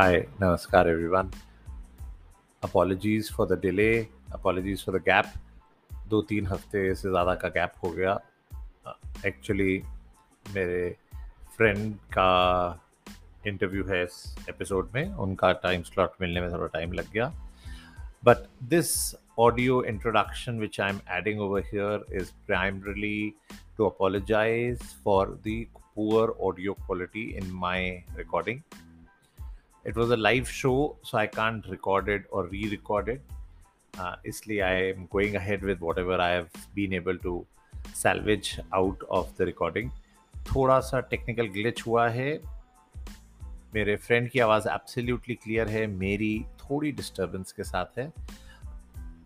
Hi, Namaskar everyone. Apologies for the delay, apologies for the gap. दो तीन हफ़्ते से ज़्यादा का गैप हो गया एक्चुअली uh, मेरे फ्रेंड का इंटरव्यू है इस एपिसोड में उनका टाइम स्लॉट मिलने में थोड़ा टाइम लग गया but this audio introduction which I'm adding over here is primarily to apologize for the poor audio quality in my recording. It was a live show, so I can't record it or re record it. Uh, इसलिए I am going ahead with whatever I have been able to salvage out of the recording. थोड़ा सा technical glitch हुआ है। मेरे friend की आवाज़ absolutely clear है। मेरी थोड़ी डिस्टर्बेंस के साथ है।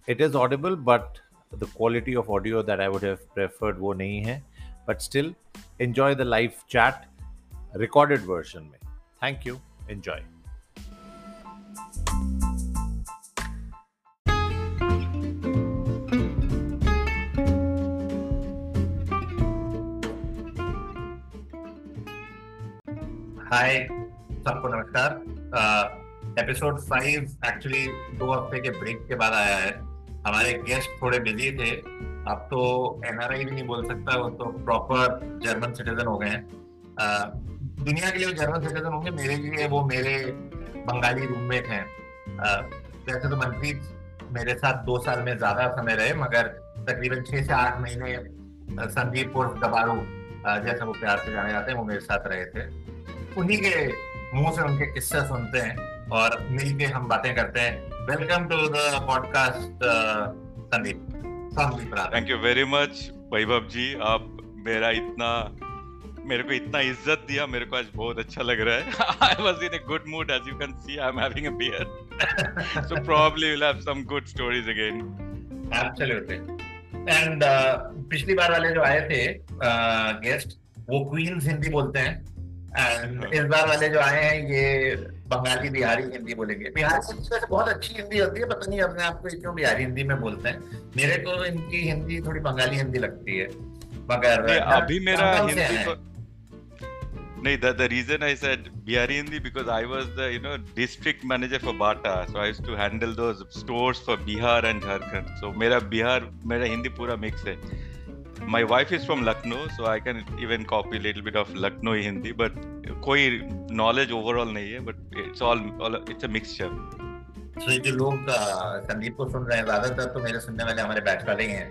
It is audible but the quality of audio that I would have preferred वो नहीं है। But still enjoy the live chat recorded version में। थैंक यू एंजॉय हाय सबको नमस्कार। एपिसोड फाइव एक्चुअली दो हफ़्ते के ब्रेक के बाद आया है। हमारे गेस्ट थोड़े बिज़ी थे। अब तो एनआरआई भी नहीं बोल सकता, वो तो प्रॉपर जर्मन सिटीजन हो गए हैं। दुनिया के लिए जर्मन सिटीजन होंगे, मेरे लिए वो मेरे बंगाली रूममेट हैं। वैसे तो मनप्रीत मेरे साथ दो साल में ज़्यादा समय रहे, मगर तकरीबन छह से आठ महीने संदीप उर्फ़ गबारू जैसे वो प्यार से जाने जाते हैं, वो मेरे साथ रहे थे। उन्हीं के मुँह से उनके किस्से सुनते हैं और मिलके हम बातें करते हैं। Welcome to the podcast Sandeep Sandeep thank you very much Vaibhav ji आप मेरा इतना मेरे को इतना इज़्ज़त दिया मेरे को आज बहुत अच्छा लग रहा है। I was in a good mood as you can see I am having a beer so probably will have some good stories again absolutely and पिछली बार वाले जो आए थे गेस्ट uh, वो क्वींस हिंदी बोलते हाँ। इस बार वाले जो आए हैं ये बंगाली बिहारी हिंदी बोलेंगे। बिहारी तो बहुत अच्छी हिंदी होती है पता नहीं अपने आप को क्यों बिहारी हिंदी में बोलते हैं। मेरे को इनकी हिंदी थोड़ी बंगाली हिंदी लगती है मगर अभी मेरा नहीं the the reason I said Bihari Hindi because I was the you know district manager for Bata so I to handle दो stores for Bihar and Jharkhand so मेरा बिहार मेरा हिंदी पूरा मिक्स है। My wife is from Lucknow, so I can even copy a little bit of Lucknow Hindi, but कोई knowledge overall नहीं है, but it's all, all it's a mixture. So जो लोग संदीप को सुन रहे हैं ज़्यादातर तो मेरे सुनने वाले हमारे बैच वाले ही हैं।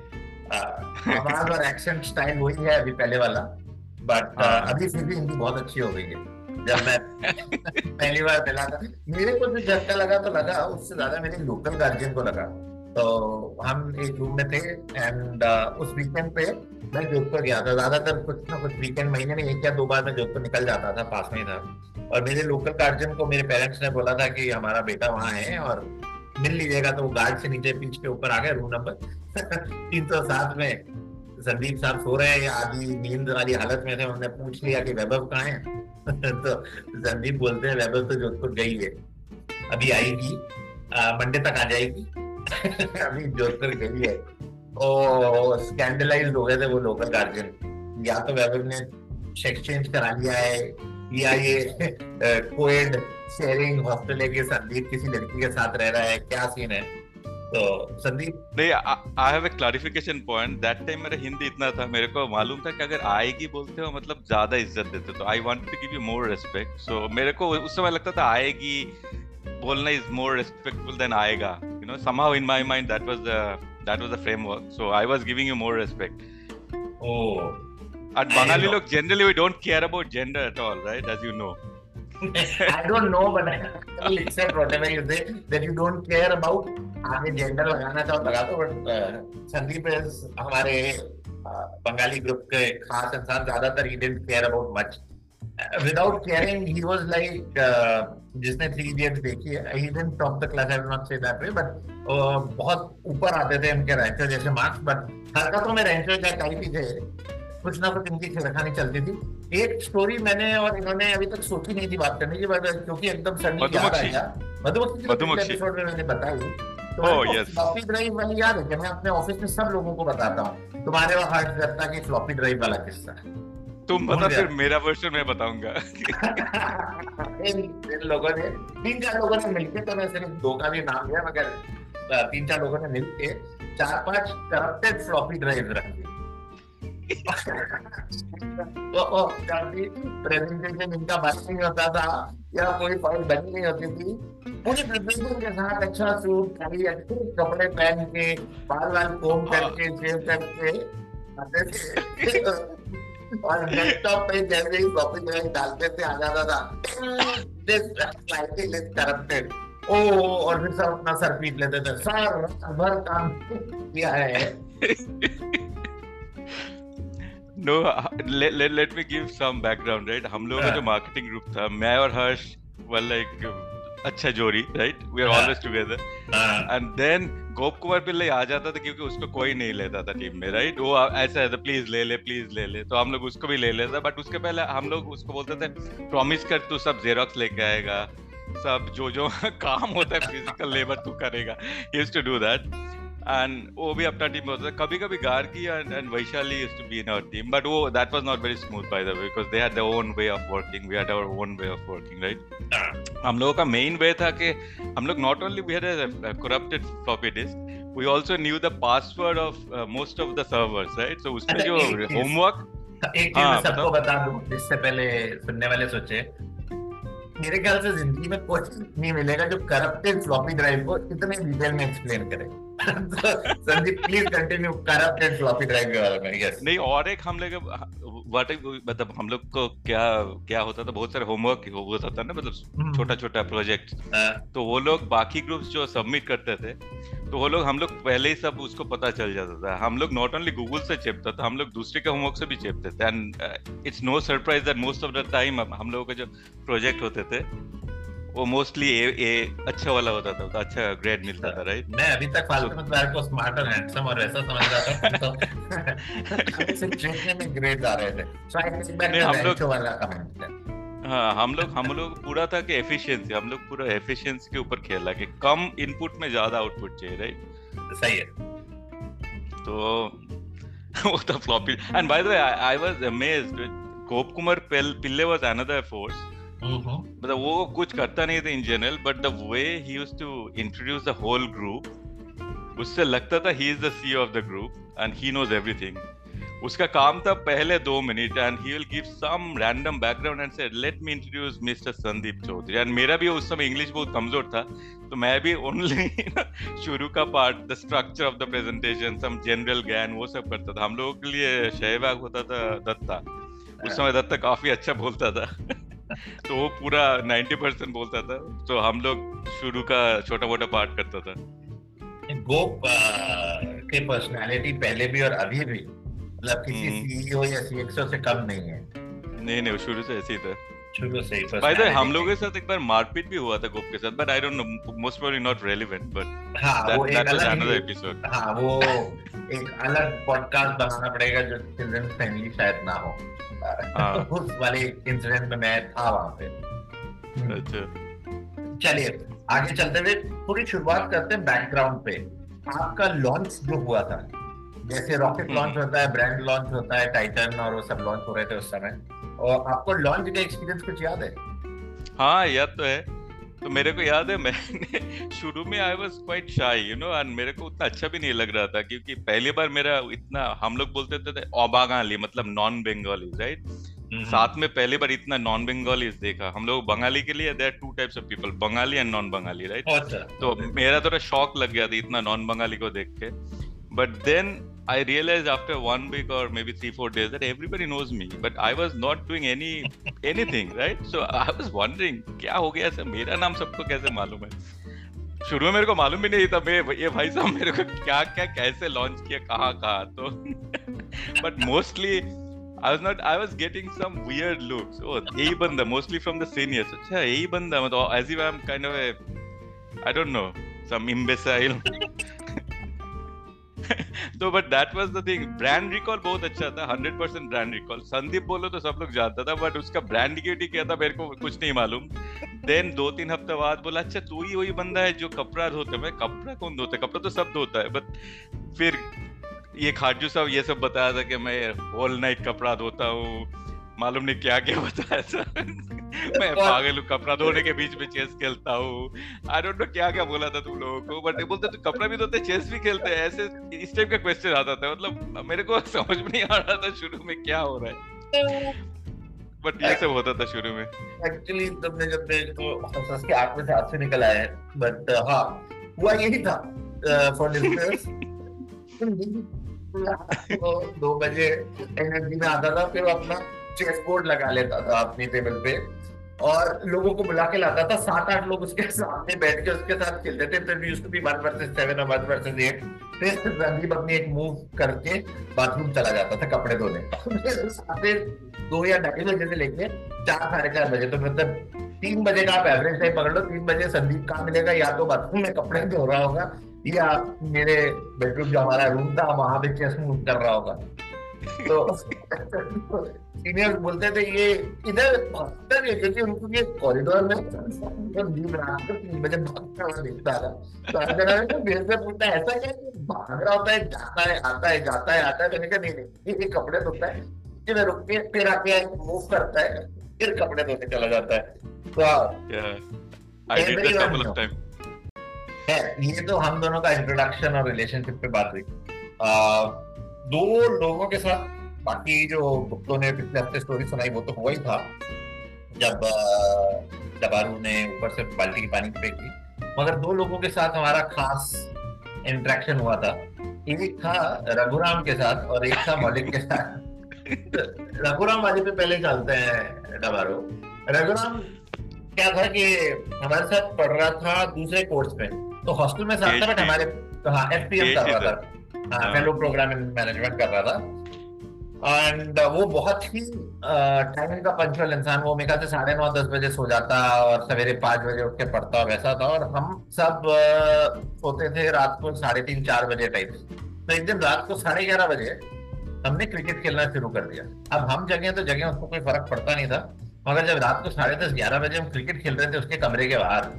आवाज़ और एक्सेंट स्टाइल वही है अभी पहले वाला बट अभी फिर भी हिंदी बहुत अच्छी हो गई है। जब मैं पहली बार मिला था मेरे को जो झटका लगा तो लगा उससे ज़्यादा मेरे लोकल गार्जियन को लगा। तो हम एक रूम में थे एंड uh, उस वीकेंड पे मैं जोधपुर गया था। ज़्यादातर कुछ ना कुछ वीकेंड महीने में एक या दो बार मैं जोधपुर निकल जाता था पास में था और मेरे लोकल गार्जियन को मेरे पेरेंट्स ने बोला था कि हमारा बेटा वहाँ है और मिल लीजिएगा तो वो गार्ड से नीचे पीछ के ऊपर आ गए रूम नंबर तीन सौ सात में। संदीप साहब सो रहे हैं आदि नींद वाली हालत में थे उन्होंने पूछ लिया कि वैभव कहाँ है? तो संदीप बोलते हैं वैभव तो जोधपुर गई है। अभी आएगी मंडे तक आ जाएगी। अभी जोधपुर गई है। ओ स्कैंडलाइज हो गए थे वो लोकल गार्जियन या तो वैभव ने चेक चेंज करा लिया है, या ये कोएड शेयरिंग हॉस्टल है कि संदीप किसी लड़की के साथ रह रहा है, क्या सीन है? तो पॉइंट दैट टाइम मेरा हिंदी इतना था, मेरे को मालूम था कि अगर आएगी बोलते हो मतलब ज़्यादा इज़्ज़त देते तो I want to give you more respect so मेरे को उस समय लगता था आएगी, बोलना इज़ मोर रिस्पेक्टफुल देन आएगा। you know somehow in my mind that was the that was the framework so i was giving you more respect oh at bangali look generally we don't care about gender at all right as you know I don't know, but I will accept whatever you say that you don't care about आगे gender लगाना चाहो लगा दो but Sandeep हमारे Bengali group के खास इंसान ज्यादातर he didn't care about much without caring, he was like uh, जिसने थ्री इडियट्स देखी है he didn't top the class I will not say that way but बहुत ऊपर आते थे उनके रैंचर जैसे मार्क्स बट हरकतों में रैंचर का टाइप ही थे कुछ ना कुछ इनकी छेड़खानी चलती थी। एक स्टोरी मैंने और इन्होंने अभी तक सोची नहीं थी बात करने की बट क्योंकि एकदम सडनली याद आया मधुमक्खी एपिसोड में मैंने बताई। तो फ्लॉपी ड्राइव वाली याद है कि मैं अपने ऑफ़िस में सब लोगों को बताता हूँ। तुम्हारे वहाँ हर्ष करता की फ्लॉपी ड्राइव वाला किस्सा है। तुम बता फिर मेरा वर्जन मैं बताऊँगा। इन लोगों ने तीन चार लोगों ने मिलकर तो मैं सिर्फ़ दो का भी नाम लिया मगर तीन चार लोगों ने मिलके चार पाँच करप्टेड फ्लॉपी ड्राइव रखे तो काफ़ी प्रेजेंटेशन इनका बस नहीं होता था या कोई फ़ाइल बनी नहीं होती थी। पूरी प्रेजेंटेशन के साथ अच्छा सूट खाली अच्छे कपड़े पहन के बाल बाल कोम करके सेव करके और डेस्कटॉप पे जैसे ही कॉपी में डालते थे आ जाता था। दिस करप्टेड ओ और फिर सब अपना सर पीट लेते थे। सर भर काम किया है। No let me give some background right? हम लोगों का जो मार्केटिंग ग्रुप था मैं और हर्ष वर लाइक अच्छा जोड़ी right we are always together and then Gop Kumar Pillai आ जाता था क्योंकि उसको कोई नहीं लेता था टीम में राइट वो ऐसा है प्लीज़ ले ले प्लीज़ ले ले। तो हम लोग उसको भी ले लेते बट उसके पहले हम लोग उसको बोलते थे प्रॉमिस कर तू सब जेरोक्स लेके आएगा, सब जो जो काम होता है फ़िज़िकल लेबर तू करेगा. Used to do that and वो भी अपना टीम होता था। कभी कभी Gargi and and Vaishali used to be in our team but वो that was not very smooth by the way because they had their own way of working we had our own way of working right हम लोगों का main way था कि हम लोग not only we had a corrupted floppy disk we also knew the password of uh, most of the servers right? So उसमें जो homework एक चीज़ मैं सबको बता दूँ जिससे पहले सुनने वाले सोचे मेरे ख्याल से ज़िंदगी में कोई नहीं मिलेगा जो करप्टेड फ्लॉपी ड्राइव को इतने डिटेल में एक्सप्लेन करे। Sandeep please continue corrupted floppy drive के बारे में यस नहीं और एक हम लोग व्हाट मतलब हम लोग को क्या क्या होता था? बहुत सारे होमवर्क होता था ना मतलब छोटा छोटा प्रोजेक्ट तो वो लोग बाकी ग्रुप्स जो सबमिट करते थे तो वो लोग हम लोग पहले ही सब उसको पता चल जाता था। हम लोग नॉट ओनली गूगल से चेपता था हम लोग दूसरे के होमवर्क से भी चेपते थे। And it's no surprise that most of the time हम लोगों के जो प्रोजेक्ट होते थे वो मोस्टली ए, ए अच्छा वाला होता था तो अच्छा ग्रेड मिलता था राइट मैं अभी तक फालतू में तुम्हारे को स्मार्ट और हैंडसम और ऐसा समझ रहा था तो सिर्फ़ ट्रेनिंग में ग्रेड आ रहे थे। सो आई थिंक मैं हम लोग वाला कमेंट हाँ। हम लोग हम लोग पूरा था कि एफिशिएंसी हम लोग पूरा एफिशिएंसी के ऊपर खेला कि कम इनपुट में ज़्यादा आउटपुट चाहिए राइट सही है। तो वो था floppy and by the way I was amazed Kop Kumar Pillai was another force मतलब वो कुछ करता नहीं था in general but the way he used to introduce the whole group उससे लगता था he is the CEO of the group and he knows everything उसका काम था पहले दो minute and he will give some random background and said let me introduce mister Sandeep Chaudhary and मेरा भी उस समय इंग्लिश बहुत कमज़ोर था तो मैं भी ओनली शुरू का part the structure of the presentation some general ज्ञान वो सब करता था हम लोगों के लिए शहबाग होता था दत्ता उस समय दत्ता काफ़ी अच्छा बोलता था तो वो पूरा 90 परसेंट बोलता था। तो हम लोग शुरू का छोटा मोटा पार्ट करता था। गोप के पर्सनालिटी पहले भी और अभी भी मतलब किसी सीईओ हम्म। या सीएक्सओ से कम नहीं है। नहीं नहीं वो शुरू से ऐसे ही था। ही बाय द हम लोगों के साथ एक बार मारपीट भी हुआ था गोप के साथ but I don't know most probably not relevant but हाँ वो एक अलग अनदर एपिसोड हाँ वो एक अलग पॉडकास्ट बनाना पड़ेगा जो चिल्ड्रन फ्रेंडली शायद ना हो। हाँ। उस वाले इंसिडेंट में मैं था वहाँ पे। अच्छा। चलिए आगे चलते हुए पूरी शुरुआत करते हैं बैकग्राउंड पे। आपका लॉन्च जो हुआ था जैसे रॉकेट लॉन्च हम्म। होता है ब्रांड लॉन्च होता है टाइटन और वो सब लॉन्च हो रहे थे उस समय। और आपको लॉन्च का एक्सपीरियंस कुछ याद है? हाँ याद तो है। तो मेरे को याद है मैंने शुरू में I was quite shy you know and मेरे को उतना अच्छा भी नहीं लग रहा था क्योंकि पहली बार मेरा इतना हम लोग बोलते थे ओबागाली मतलब नॉन बंगाली राइट साथ में पहली बार इतना नॉन बंगाली देखा। हम लोग बंगाली के लिए there two types of people Bengali and non Bengali right तो मेरा थोड़ा शौक लग गया था इतना नॉन बंगाली को देख के। But then I realized after one week or maybe three four days that everybody knows me, but I was not doing any anything, right? So I was wondering क्या हो गया सर मेरा नाम सबको कैसे मालूम है शुरू में मेरे को मालूम भी नहीं था मैं ये भाई साहब मेरे को क्या क्या कैसे लॉन्च किया कहाँ कहाँ तो but mostly I was not I was getting some weird looks. Oh, यही बंदा mostly from the seniors. अच्छा यही बंदा मतलब as if I'm kind of a I don't know some imbecile तो but that was the thing brand recall बहुत अच्छा था hundred percent brand recall Sandeep बोलो तो सब लोग जानता था बट उसका ब्रांड इक्विटी क्या था, मेरे को कुछ नहीं मालूम. देन दो तीन हफ़्ते बाद बोला अच्छा तू ही वही बंदा है जो कपड़ा धोते मैं कपड़ा कौन धोता है? कपड़ा तो सब धोता है बट फिर ये खाजू साहब ये सब बताया था कि मैं ऑल नाइट कपड़ा धोता हूँ। मालूम नहीं क्या क्या बताया था। मैं पागल हूँ, कपड़ा धोने के बीच में चेस खेलता हूँ। आई डोंट नो क्या क्या बोला था तुम लोगों को बट बोलते तो कपड़ा भी धोते चेस भी खेलते हैं ऐसे इस टाइप का क्वेश्चन आता था। मतलब मेरे को समझ में नहीं आ रहा था शुरू में क्या हो रहा है। बट ये सब होता था शुरू में। एक्चुअली तुमने जब मेरे को हंस के आँख में से हाथ से निकल है। बट हाँ हुआ यही था फॉर लिसनर्स दो बजे एनर्जी में आता था, फिर अपना चेस बोर्ड लगा लेता था अपनी टेबल पे। और लोगों को बुला के लाता था। सात आठ लोग उसके सामने बैठ के उसके साथ खेलते थे। फिर used to be one versus seven और वन वर्सेस एट फिर रणदीप अपनी एक मूव करके बाथरूम चला जाता था कपड़े धोने। साढ़े दो या ढाई बजे से लेके चार साढ़े चार बजे तो मतलब तीन बजे का आप एवरेज टाइम पकड़ लो। तीन बजे संदीप कहाँ मिलेगा या तो बाथरूम में कपड़े धो रहा होगा या मेरे बेडरूम जो हमारा रूम था, वहाँ पे चेस मूव कर रहा होगा। तो सीनियर बोलते थे ये इधर भागता नहीं क्योंकि उनको ये कॉरिडोर में नींद रहा था तीन बजे भागता हुआ दिखता था। तो अगर तो मेरे से पूछता है ऐसा क्या भाग रहा होता है जाता है आता है जाता है आता है? मैंने कहा नहीं नहीं ये कपड़े धोता है फिर रुक के फिर आके मूव करता है फिर कपड़े धोने चला जाता है। तो ये तो हम दोनों का इंट्रोडक्शन और रिलेशनशिप पे बात हुई। दो लोगों के साथ बाकी जो गुप्तों ने पिछले हफ़्ते स्टोरी सुनाई वो तो हुआ ही था। जब डबारू ने ऊपर से बाल्टी की पानी फेंकी मगर दो लोगों के साथ हमारा खास इंट्रैक्शन हुआ था। एक था रघुराम के साथ और एक था मौलिक के साथ। रघुराम वाले पे पहले चलते हैं डबारो रघुराम क्या था कि हमारे साथ पढ़ रहा था दूसरे कोर्स में तो हॉस्टल में साथ था बट हमारे हाँ एफ़ पी एम कर रहा था। फेलो प्रोग्राम इन मैनेजमेंट कर रहा था। एंड वो बहुत ही टाइम का पंचुअल इंसान वो, मेरे से साढ़े नौ, दस बजे सो जाता और सवेरे पाँच बजे उठ के पढ़ता और वैसा था और हम सब सोते थे रात को साढ़े तीन, चार बजे टाइप तो एक दिन रात को साढ़े ग्यारह बजे हमने क्रिकेट खेलना शुरू कर दिया। अब हम जगह तो जगह, उसको कोई फ़र्क पड़ता नहीं था। मगर जब रात को साढ़े दस, ग्यारह बजे हम क्रिकेट खेल रहे थे उसके कमरे के बाहर,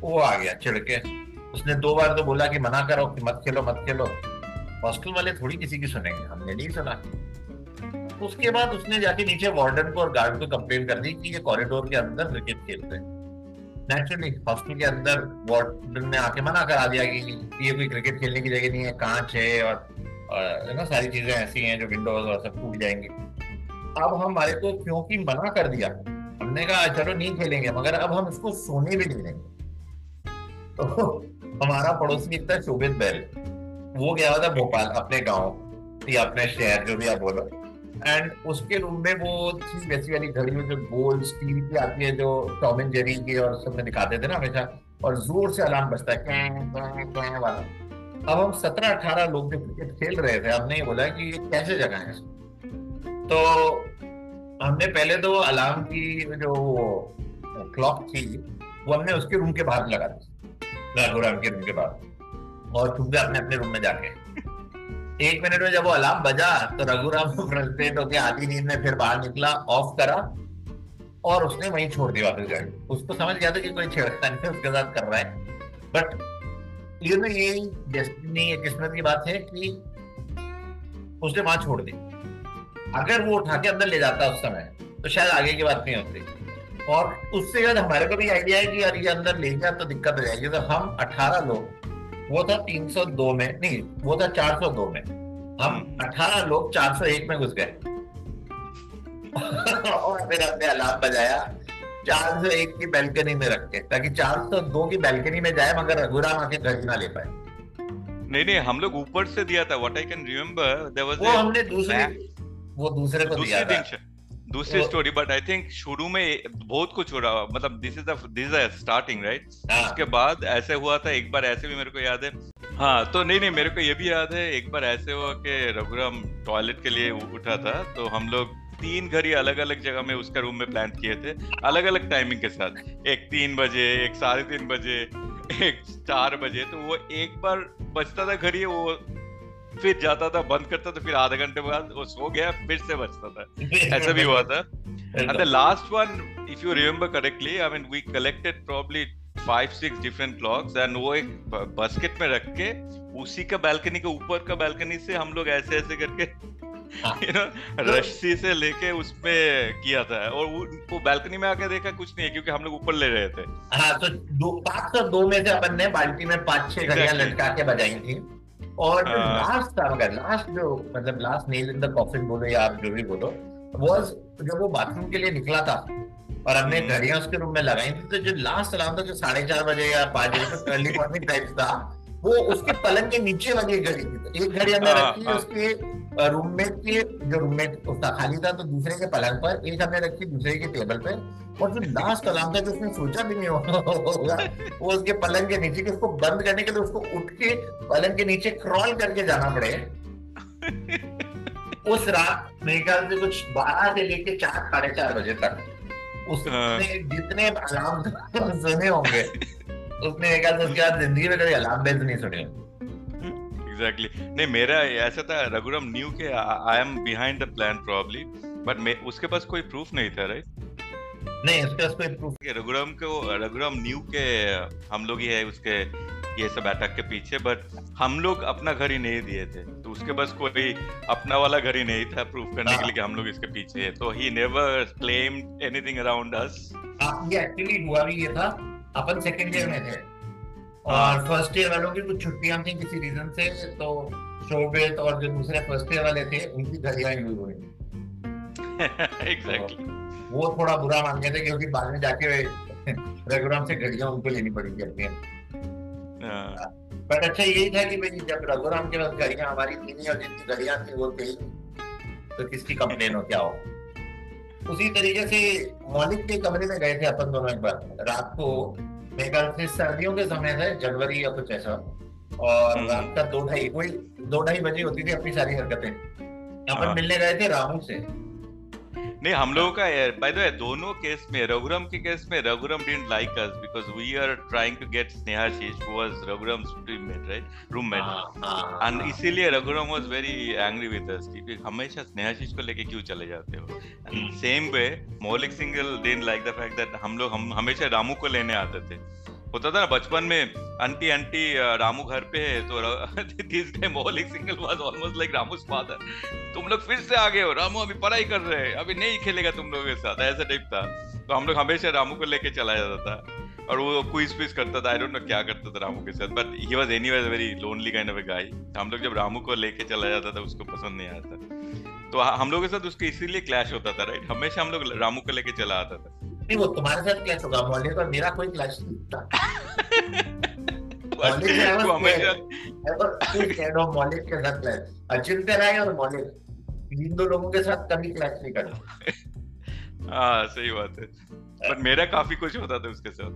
वो आ गया चिड़के उसने दो बार तो बोला कि मना करो कि मत खेलो मत खेलो। हॉस्टल वाले थोड़ी किसी की सुनेंगे हमने नहीं सुना। उसके बाद उसने जाके नीचे वार्डन को और गार्ड को कंप्लेन कर दी कि ये कॉरिडोर के अंदर क्रिकेट खेलते हैं। नेचुरली हॉस्टल के अंदर वार्डन ने आके मना करा दिया कि ये कोई क्रिकेट खेलने की जगह नहीं है कांच है और, ना सारी चीज़ें ऐसी हैं जो विंडोज़ और सब टूट जाएँगी। अब हमारे को क्योंकि मना कर दिया हमने कहा चलो नहीं खेलेंगे मगर अब हम इसको सोने भी नहीं देंगे। तो हमारा पड़ोसी इतना शोभित बैल वो गया था भोपाल अपने गाँव या अपने शहर जो भी आप बोलो। एंड उसके रूम में वो थी वैसी वाली घड़ी में जो गोल स्टील की आती है जो टॉम एंड जेरी की और सब में दिखाते थे ना हमेशा और ज़ोर से अलार्म बजता है कैं, कैं, कैं वाला। अब हम सत्रह अठारह लोग जो क्रिकेट खेल रहे थे हमने ये बोला कि ये कैसे जगह है तो हमने पहले तो अलार्म की जो क्लॉक थी वो हमने उसके रूम के बाहर लगा दी। रघुराम के रूम के बाहर। और तुम भी अपने अपने रूम में जाके। एक मिनट में जब वो अलार्म बजा तो रघुराम फ्रस्ट्रेट होकर आधी नींद में फिर बाहर निकला ऑफ़ करा, और उसने वहीं छोड़ दिया वापस गाड़ी उसको समझ गया था कि कोई छेड़खानी उसके साथ कर रहा है। बट ये ना ये डेस्टिनी किस्मत की बात है कि उसने वहाँ छोड़ दी। अगर वो उठा के अंदर ले जाता उस समय तो शायद आगे की बात नहीं होती। और उससे बाद हमारे को भी आइडिया है कि यार ये अंदर ले गया तो दिक्कत हो जाएगी। तो हम 18 लोग वो था 302 में नहीं वो था 402 में। हम 18 लोग 401 में घुस गए। और फिर हमने अलार्म बजाया 401 की बैल्कनी में रख के ताकि 402 की बैल्कनी में जाए मगर रघुराम आके घर ना ले पाए। नहीं नहीं हम लोग ऊपर से दिया था what I can remember there was वो हमने दूसरे वो दूसरे को दिया था। दूसरी स्टोरी बट आई थिंक शुरू में बहुत कुछ हो रहा मतलब this is this is starting right उसके बाद ऐसे हुआ था एक बार ऐसे भी मेरे को याद है। हाँ तो नहीं नहीं मेरे को ये भी याद है एक बार ऐसे हुआ कि रघुराम टॉयलेट के लिए उठा था तो हम लोग तीन घड़ी अलग अलग जगह में उसका रूम में प्लान किए थे अलग अलग टाइमिंग के साथ। एक तीन बजे एक साढ़े तीन बजे एक चार बजे तो वो एक बार बचता था घड़ी वो फिर जाता था बंद करता था फिर आधे घंटे बाद वो सो गया फिर से बचता था। ऐसा भी हुआ था। And the last one if you remember correctly I mean we collected probably five six different clocks and वो एक बास्केट में रख के उसी का बैल्कनी के ऊपर का बैल्कनी से हम लोग ऐसे ऐसे करके यू नो रस्सी से लेके उसपे किया था। और वो, बालकनी में आके देखा कुछ नहीं है क्योंकि हम लोग ऊपर ले रहे थे। हाँ तो दो पाँच सौ दो में से अपन ने बाल्टी में पाँच छह घड़ियाँ लटका के बजाई थी। और हाँ। लास्ट था मगर लास्ट जो मतलब last nail in the coffin बोलो या आप जो भी बोलो वाज जब वो बाथरूम के लिए निकला था और हमने घड़िया घड़ियाँ उसके रूम में लगाई थी तो जो लास्ट अलार्म था जो साढ़े चार बजे या पाँच बजे तक अर्ली मॉर्निंग टाइप था वो उसके पलंग के नीचे वाली एक घड़ी थी एक घड़ी हमने हाँ, रखी हाँ। उसके रूममेट के जो रूममेट उसका खाली था तो दूसरे के पलंग पर एक हमने रखी दूसरे के टेबल पे और जो लास्ट अलार्म था जो उसने सोचा भी नहीं होगा वो उसके पलंग के नीचे कि उसको बंद करने के लिए उसको उठ के पलंग के नीचे क्रॉल करके जाना पड़े। उस रात मेरे ख्याल से कुछ बारह से लेके चार साढ़े चार बजे तक उसने जितने अलार्म सुने होंगे उसने मेरे ख्याल से उसके बाद ज़िंदगी में कभी अलार्म बेल्स नहीं सुने एग्जैक्टली नहीं मेरा ऐसा था रघुराम न्यू के I am behind the plan probably but उसके पास कोई प्रूफ नहीं था राइट नहीं उसके पास कोई प्रूफ रघुराम को रघुराम न्यू के हम लोग ही है उसके ये सब अटैक के पीछे बट हम लोग अपना घर ही नहीं दिए थे। तो उसके पास कोई अपना वाला घर ही नहीं था प्रूफ करने के लिए कि हम लोग इसके पीछे है। तो he never claimed anything around us ये एक्चुअली हुआ भी ये था। अपन सेकंड ईयर में थे। और फ़र्स्ट ईयर वालों की कुछ छुट्टियाँ थी किसी रीजन से तो शोबित और जो दूसरे फ़र्स्ट ईयर वाले थे उनकी घड़ियाँ यूज़ हुई एग्जैक्टली वो थोड़ा बुरा मान गए थे क्योंकि बाद में जाके रघुराम से घड़ियाँ उनको लेनी पड़ी हैं। बट अच्छा यही था कि भाई जब रघुराम के पास घड़ियाँ हमारी थी नहीं और जितनी घड़ियाँ थी वो थी तो किसकी कंप्लेन हो क्या हो? उसी तरीके से मौलिक के कमरे में गए थे अपन दोनों एक बार रात को मेरे ख्याल से सर्दियों के समय था जनवरी या कुछ ऐसा और हम्म। रात का दो ढाई कोई दो ढाई बजे होती थी अपनी सारी हरकतें अपन हाँ। मिलने गए थे राहू से नहीं हम लोगों का बाय द वे दोनों केस में रघुराम के केस में Raghuram didn't like us because we are trying to get Snehashish who was roommate right? roommate. हाँ, हाँ, एंड। इसीलिए Raghuram was very angry with us कि हमेशा स्नेहा स्नेहाशीष को लेके क्यों चले जाते हो? And same way Moulik Singhal didn't like the fact that हम लोग हम हमेशा रामू को लेने आते थे। होता था ना, बचपन में आंटी आंटी रामू घर पे है तो this Singhal was almost like Ramu's father तुम लोग फिर से आ गए हो, रामू अभी पढ़ाई कर रहे हैं, अभी नहीं खेलेगा तुम लोगों के साथ, ऐसा टाइप था। तो हम लोग हमेशा रामू को लेके चला जाता था, और वो क्विज क्विज करता था आई डोंट नो क्या करता था रामू के साथ but he was anyways very lonely kind of a guy हम लोग जब रामू को लेके चला जाता था, उसको पसंद नहीं आता तो हम लोगों के साथ उसके इसीलिए क्लैश होता था राइट हमेशा हम लोग रामू को लेके चला आता था। नहीं वो तुम्हारे साथ क्लैश होगा। मौलिक और मेरा कोई क्लैश नहीं था वो मौलिक के साथ क्लैश अचिंत्य राय और मौलिक। इन दो लोगों के साथ कभी क्लैश नहीं करना। हाँ सही बात है। बट मेरा काफ़ी कुछ होता था उसके साथ।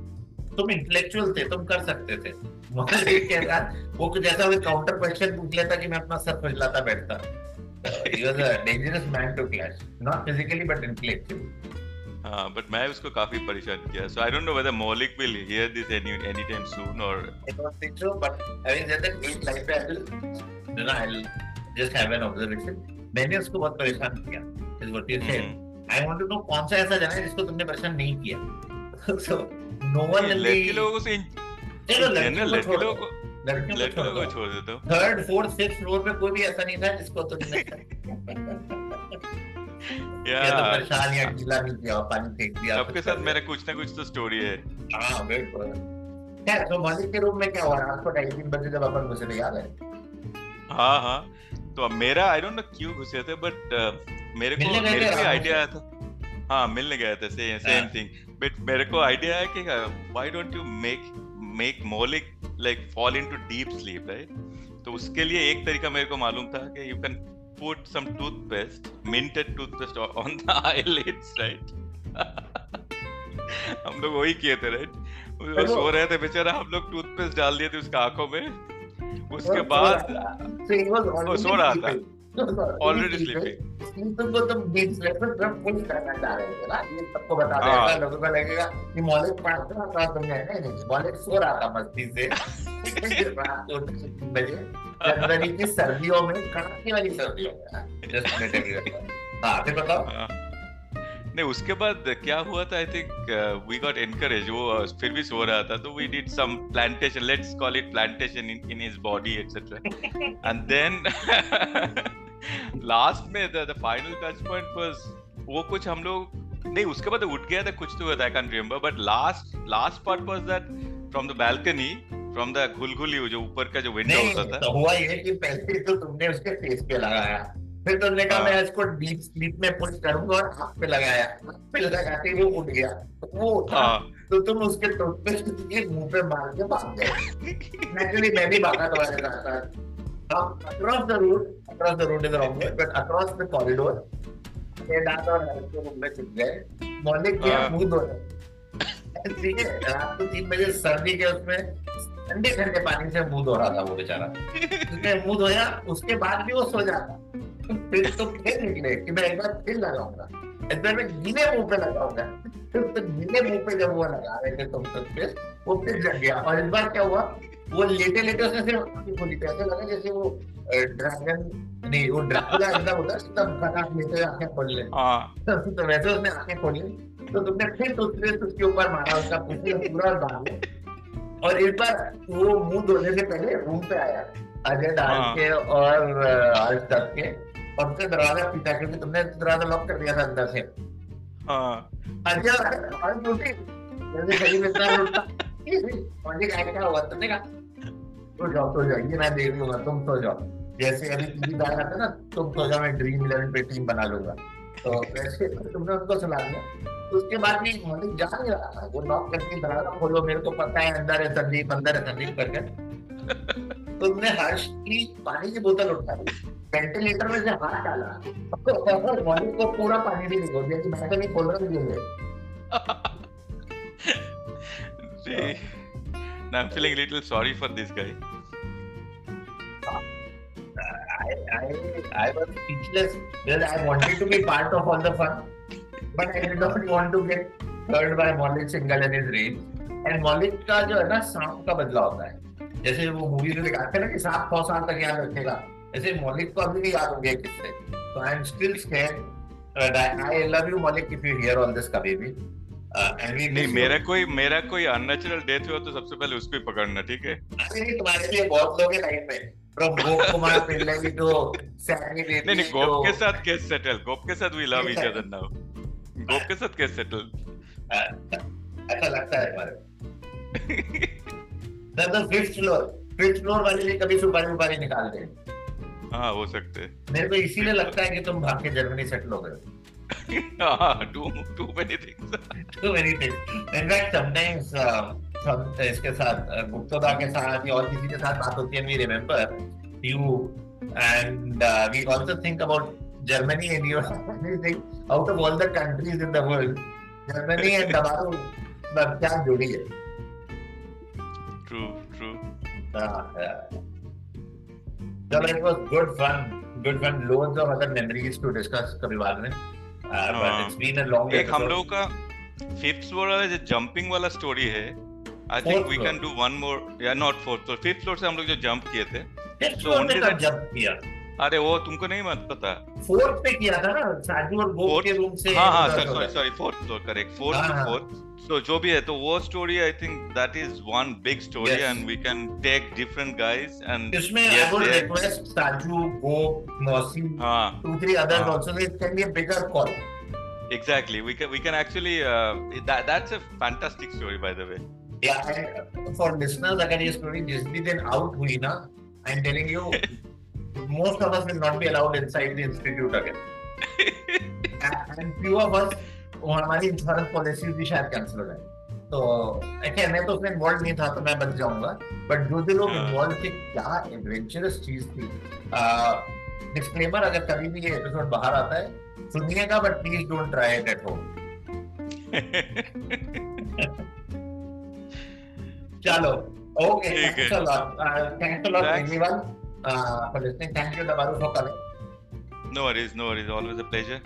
तुम इंटेलेक्चुअल थे तुम कर सकते थे। मौलिक के साथ वो ऐसा कोई काउंटर क्वेश्चन पूछ लेता कि मैं अपना सर खुजलाता बैठता। He was a dangerous man to clash not physically but intellectually हाँ बट मैं उसको काफ़ी परेशान किया so I don't know whether Moulik will hear this any any time soon और I don't think so, but having said that, एक life पे I will, you know, I'll just have an observation. मैंने उसको बहुत परेशान किया. Is what you said. I want to know कौन सा ऐसा जगह है जिसको तुमने परेशान नहीं किया. so no one in लड़की लोगों से चलो लड़की लोगों. को लड़कियों लड़की लोगों को छोड़ देता हूँ थर्ड फोर्थ फिफ्थ फ्लोर पे कोई भी ऐसा नहीं था जिसको तुमने या तो परेशान या गीला नहीं किया पानी फेंक दिया सबके साथ मेरा कुछ ना कुछ तो स्टोरी है। हाँ बिल्कुल। खैर तो मालिक के रूम में क्या हुआ? रात को ढाई तीन बजे जब अपन घुसे याद है? हाँ हाँ। तो मेरा आई डोंट नो क्यों घुसे थे बट मेरे को मेरे को आइडिया आया था। हाँ मिलने गए थे सेम सेम। थिंग बट मेरे को आइडिया है कि why don't you make make Moulik like fall into deep sleep right तो उसके लिए एक तरीका मेरे को मालूम था कि you can put some toothpaste, minted toothpaste on the eyelids, right? हम लोग वही किए थे राइट वो सो रहे थे बेचारा हम लोग टूथपेस्ट डाल दिए थे उसका आँखों में उसके बाद वो सो रहा था. ऑलरेडी स्लीपिंग तुम पुश करना चाह रहे थे ना ये सबको बता। देगा लोगों को लगेगा कि मौलिक पढ़ रहा था तुमने नहीं नहीं मौलिक सो रहा था मस्ती से रात को तीन बजे जनवरी की सर्दियों में कड़ाके वाली सर्दियों में हाँ फिर बताओ। नहीं उसके बाद क्या हुआ था I think we got encourage वो uh, फिर भी सो रहा था तो we did some plantation let's call it plantation in in his body etcetera and then last में the final touch point was वो कुछ हम लोग नहीं उसके बाद उठ गया था कुछ तो हुआ था I can remember but last last part was that from the balcony from the घुलघुली जो ऊपर का जो विंडो होता था। तो हुआ ये कि पहले तो तुमने उसके फेस पे लगाया। फिर तुमने कहा हाँ। मैं इसको डीप स्लीप में पुश करूँगा और हाथ पे लगाया। हाथ पे लगाते ही वो उठ गया। वो उठा हाँ। तो तुम उसके टूथपेस्ट के मुँह पे मार के भाग गए। नेचुरली मैं भी भागा तुम्हारे साथ हम across the road across the road is wrong but across the corridor ये डाल और हल्के रूम में छिप गए मौलिक किया। मुँह धोने ठीक है रात को तीन बजे सर्दी के उसमें ठंडे ठंडे पानी से मुँह धो रहा था वो बेचारा। उसने मुँह धोया उसके बाद भी वो सो जाता फिर तो फिर निकले कि मैं एक बार फिर लगाऊँगा। इस बार मैं गीले मुँह पे लगाऊँगा। फिर तो गीले मुँह पे जब वो लगा रहे थे तुम तक फिर वो फिर जग गया। और इस बार क्या हुआ? वो लेटे लेटे उसने सिर्फ़ आँखें खोली थी ऐसा लगा जैसे वो ड्रैगन नहीं वो ड्रैकुला एकदम होता है एकदम खटाख लेते आँखें खोल ले। हाँ। तो वैसे उसने आँखें खोली तो तुमने फिर टूथपेस्ट उसके ऊपर मारा उसका पूरा पूरा दाग और एक बार वो मुँह धोने से पहले रूम पे आया अजय डाल हाँ। के और हर्ष दत्त के। और उसने दरवाज़ा पीटा क्योंकि तुमने दरवाज़ा लॉक कर दिया था अंदर से। हाँ। अजय हर्ष उठी जैसे कहीं में इतना तो तो तो जैसे अभी टीवी डाल आता ना, तुम तो जाओ, मैं ड्रीम इलेवन पे टीम बना लूँगा. तो वैसे तुमने उनको सुना दिया। उसके बाद भी मलिक जा नहीं रहा था वो नॉक करके दरवाज़ा खोलो मेरे को पता है, अंदर है, संदीप, अंदर है, संदीप करके। तुमने हर्ष की पानी की बोतल उठाई वेंटिलेटर में से हाथ डाला। मलिक को पूरा पानी भी निकल दिया कि मैं तो नहीं खोल रहा See, now I'm feeling a little sorry for this guy. I, I, I was speechless because I wanted to be part of all the fun, but I did not want to get hurt by Maulik Singhal and his rage. And Maulik का जो है ना सांप का बदला होता है जैसे वो मूवी में दिखाते हैं ना कि सांप सौ साल तक याद रखेगा ऐसे मौलिक को अभी भी याद हो गया किससे तो I am still scared I love you Moulik if you hear all this कभी भी नहीं मेरा कोई मेरा कोई अननेचुरल डेथ हुआ तो सबसे पहले उसको ही पकड़ना ठीक है? नहीं तुम्हारे लिए बहुत लोग हैं लाइन में। गोप कुमार पिल्लई टू सैनी नहीं नहीं गोप के साथ केस सेटल गोप के साथ we love each other now Gop के साथ केस सेटल ऐसा लगता है हमारे तो फिफ्थ फ्लोर फिफ्थ फ्लोर वाले भी कभी सुपारी उपारी निकाल दे। हाँ हो सकते मेरे को इसीलिए लगता है कि तुम भाग के जर्मनी सेटल हो गए हाँ too too many things too many things in fact sometimes हम इसके साथ uh, गुप्तोदा के साथ या और किसी के साथ बात होती है we remember you and we also think about Germany and you think out of all the countries in the world Germany and मतलब क्या जोड़ी है ट्रू ट्रू चलो it was good fun good fun loads of other memories to discuss कभी बाद में uh, हाँ। एक हम लोगों का फिफ्थ फ्लोर वाला जो जंपिंग वाला स्टोरी है I think we can do one more या not fourth floor fifth floor से हम लोग जो जंप किए थे Fifth ओनली दैट only पे कब that- jump किया? अरे वो तुमको नहीं मत पता। फोर्थ पे किया था ना साजू और गोप के रूम से हाँ हाँ sorry sorry fourth floor correct fourth too. Fourth so जो भी है तो वो story I think that is one big story Yes. And we can take different guys and इसमें Yes, I would yes. request Saju, Gop, Nausi, हाँ two three others हाँ. also. It can be a bigger call. exactly we can we can actually uh, that that's a fantastic story by the way Yeah, and for listeners, अगर ये story जिस भी दिन out हुई ना, I'm telling you, most of us will not be allowed inside the institute again. And, and few of us, वो हमारी insurance policy भी शायद कैंसिल हो। जाए तो खैर मैं तो उसमें इन्वॉल्व नहीं था तो मैं बच जाऊँगा। बट जो भी लोग हाँ। इन्वॉल्व थे क्या एडवेंचरस चीज़ थी। डिस्क्लेमर अगर कभी भी ये एपिसोड बाहर आता है सुनिएगा but please don't try it at home चलो ओके है। Thanks a lot a everyone for listening thank you दबारू for coming no worries no worries always a pleasure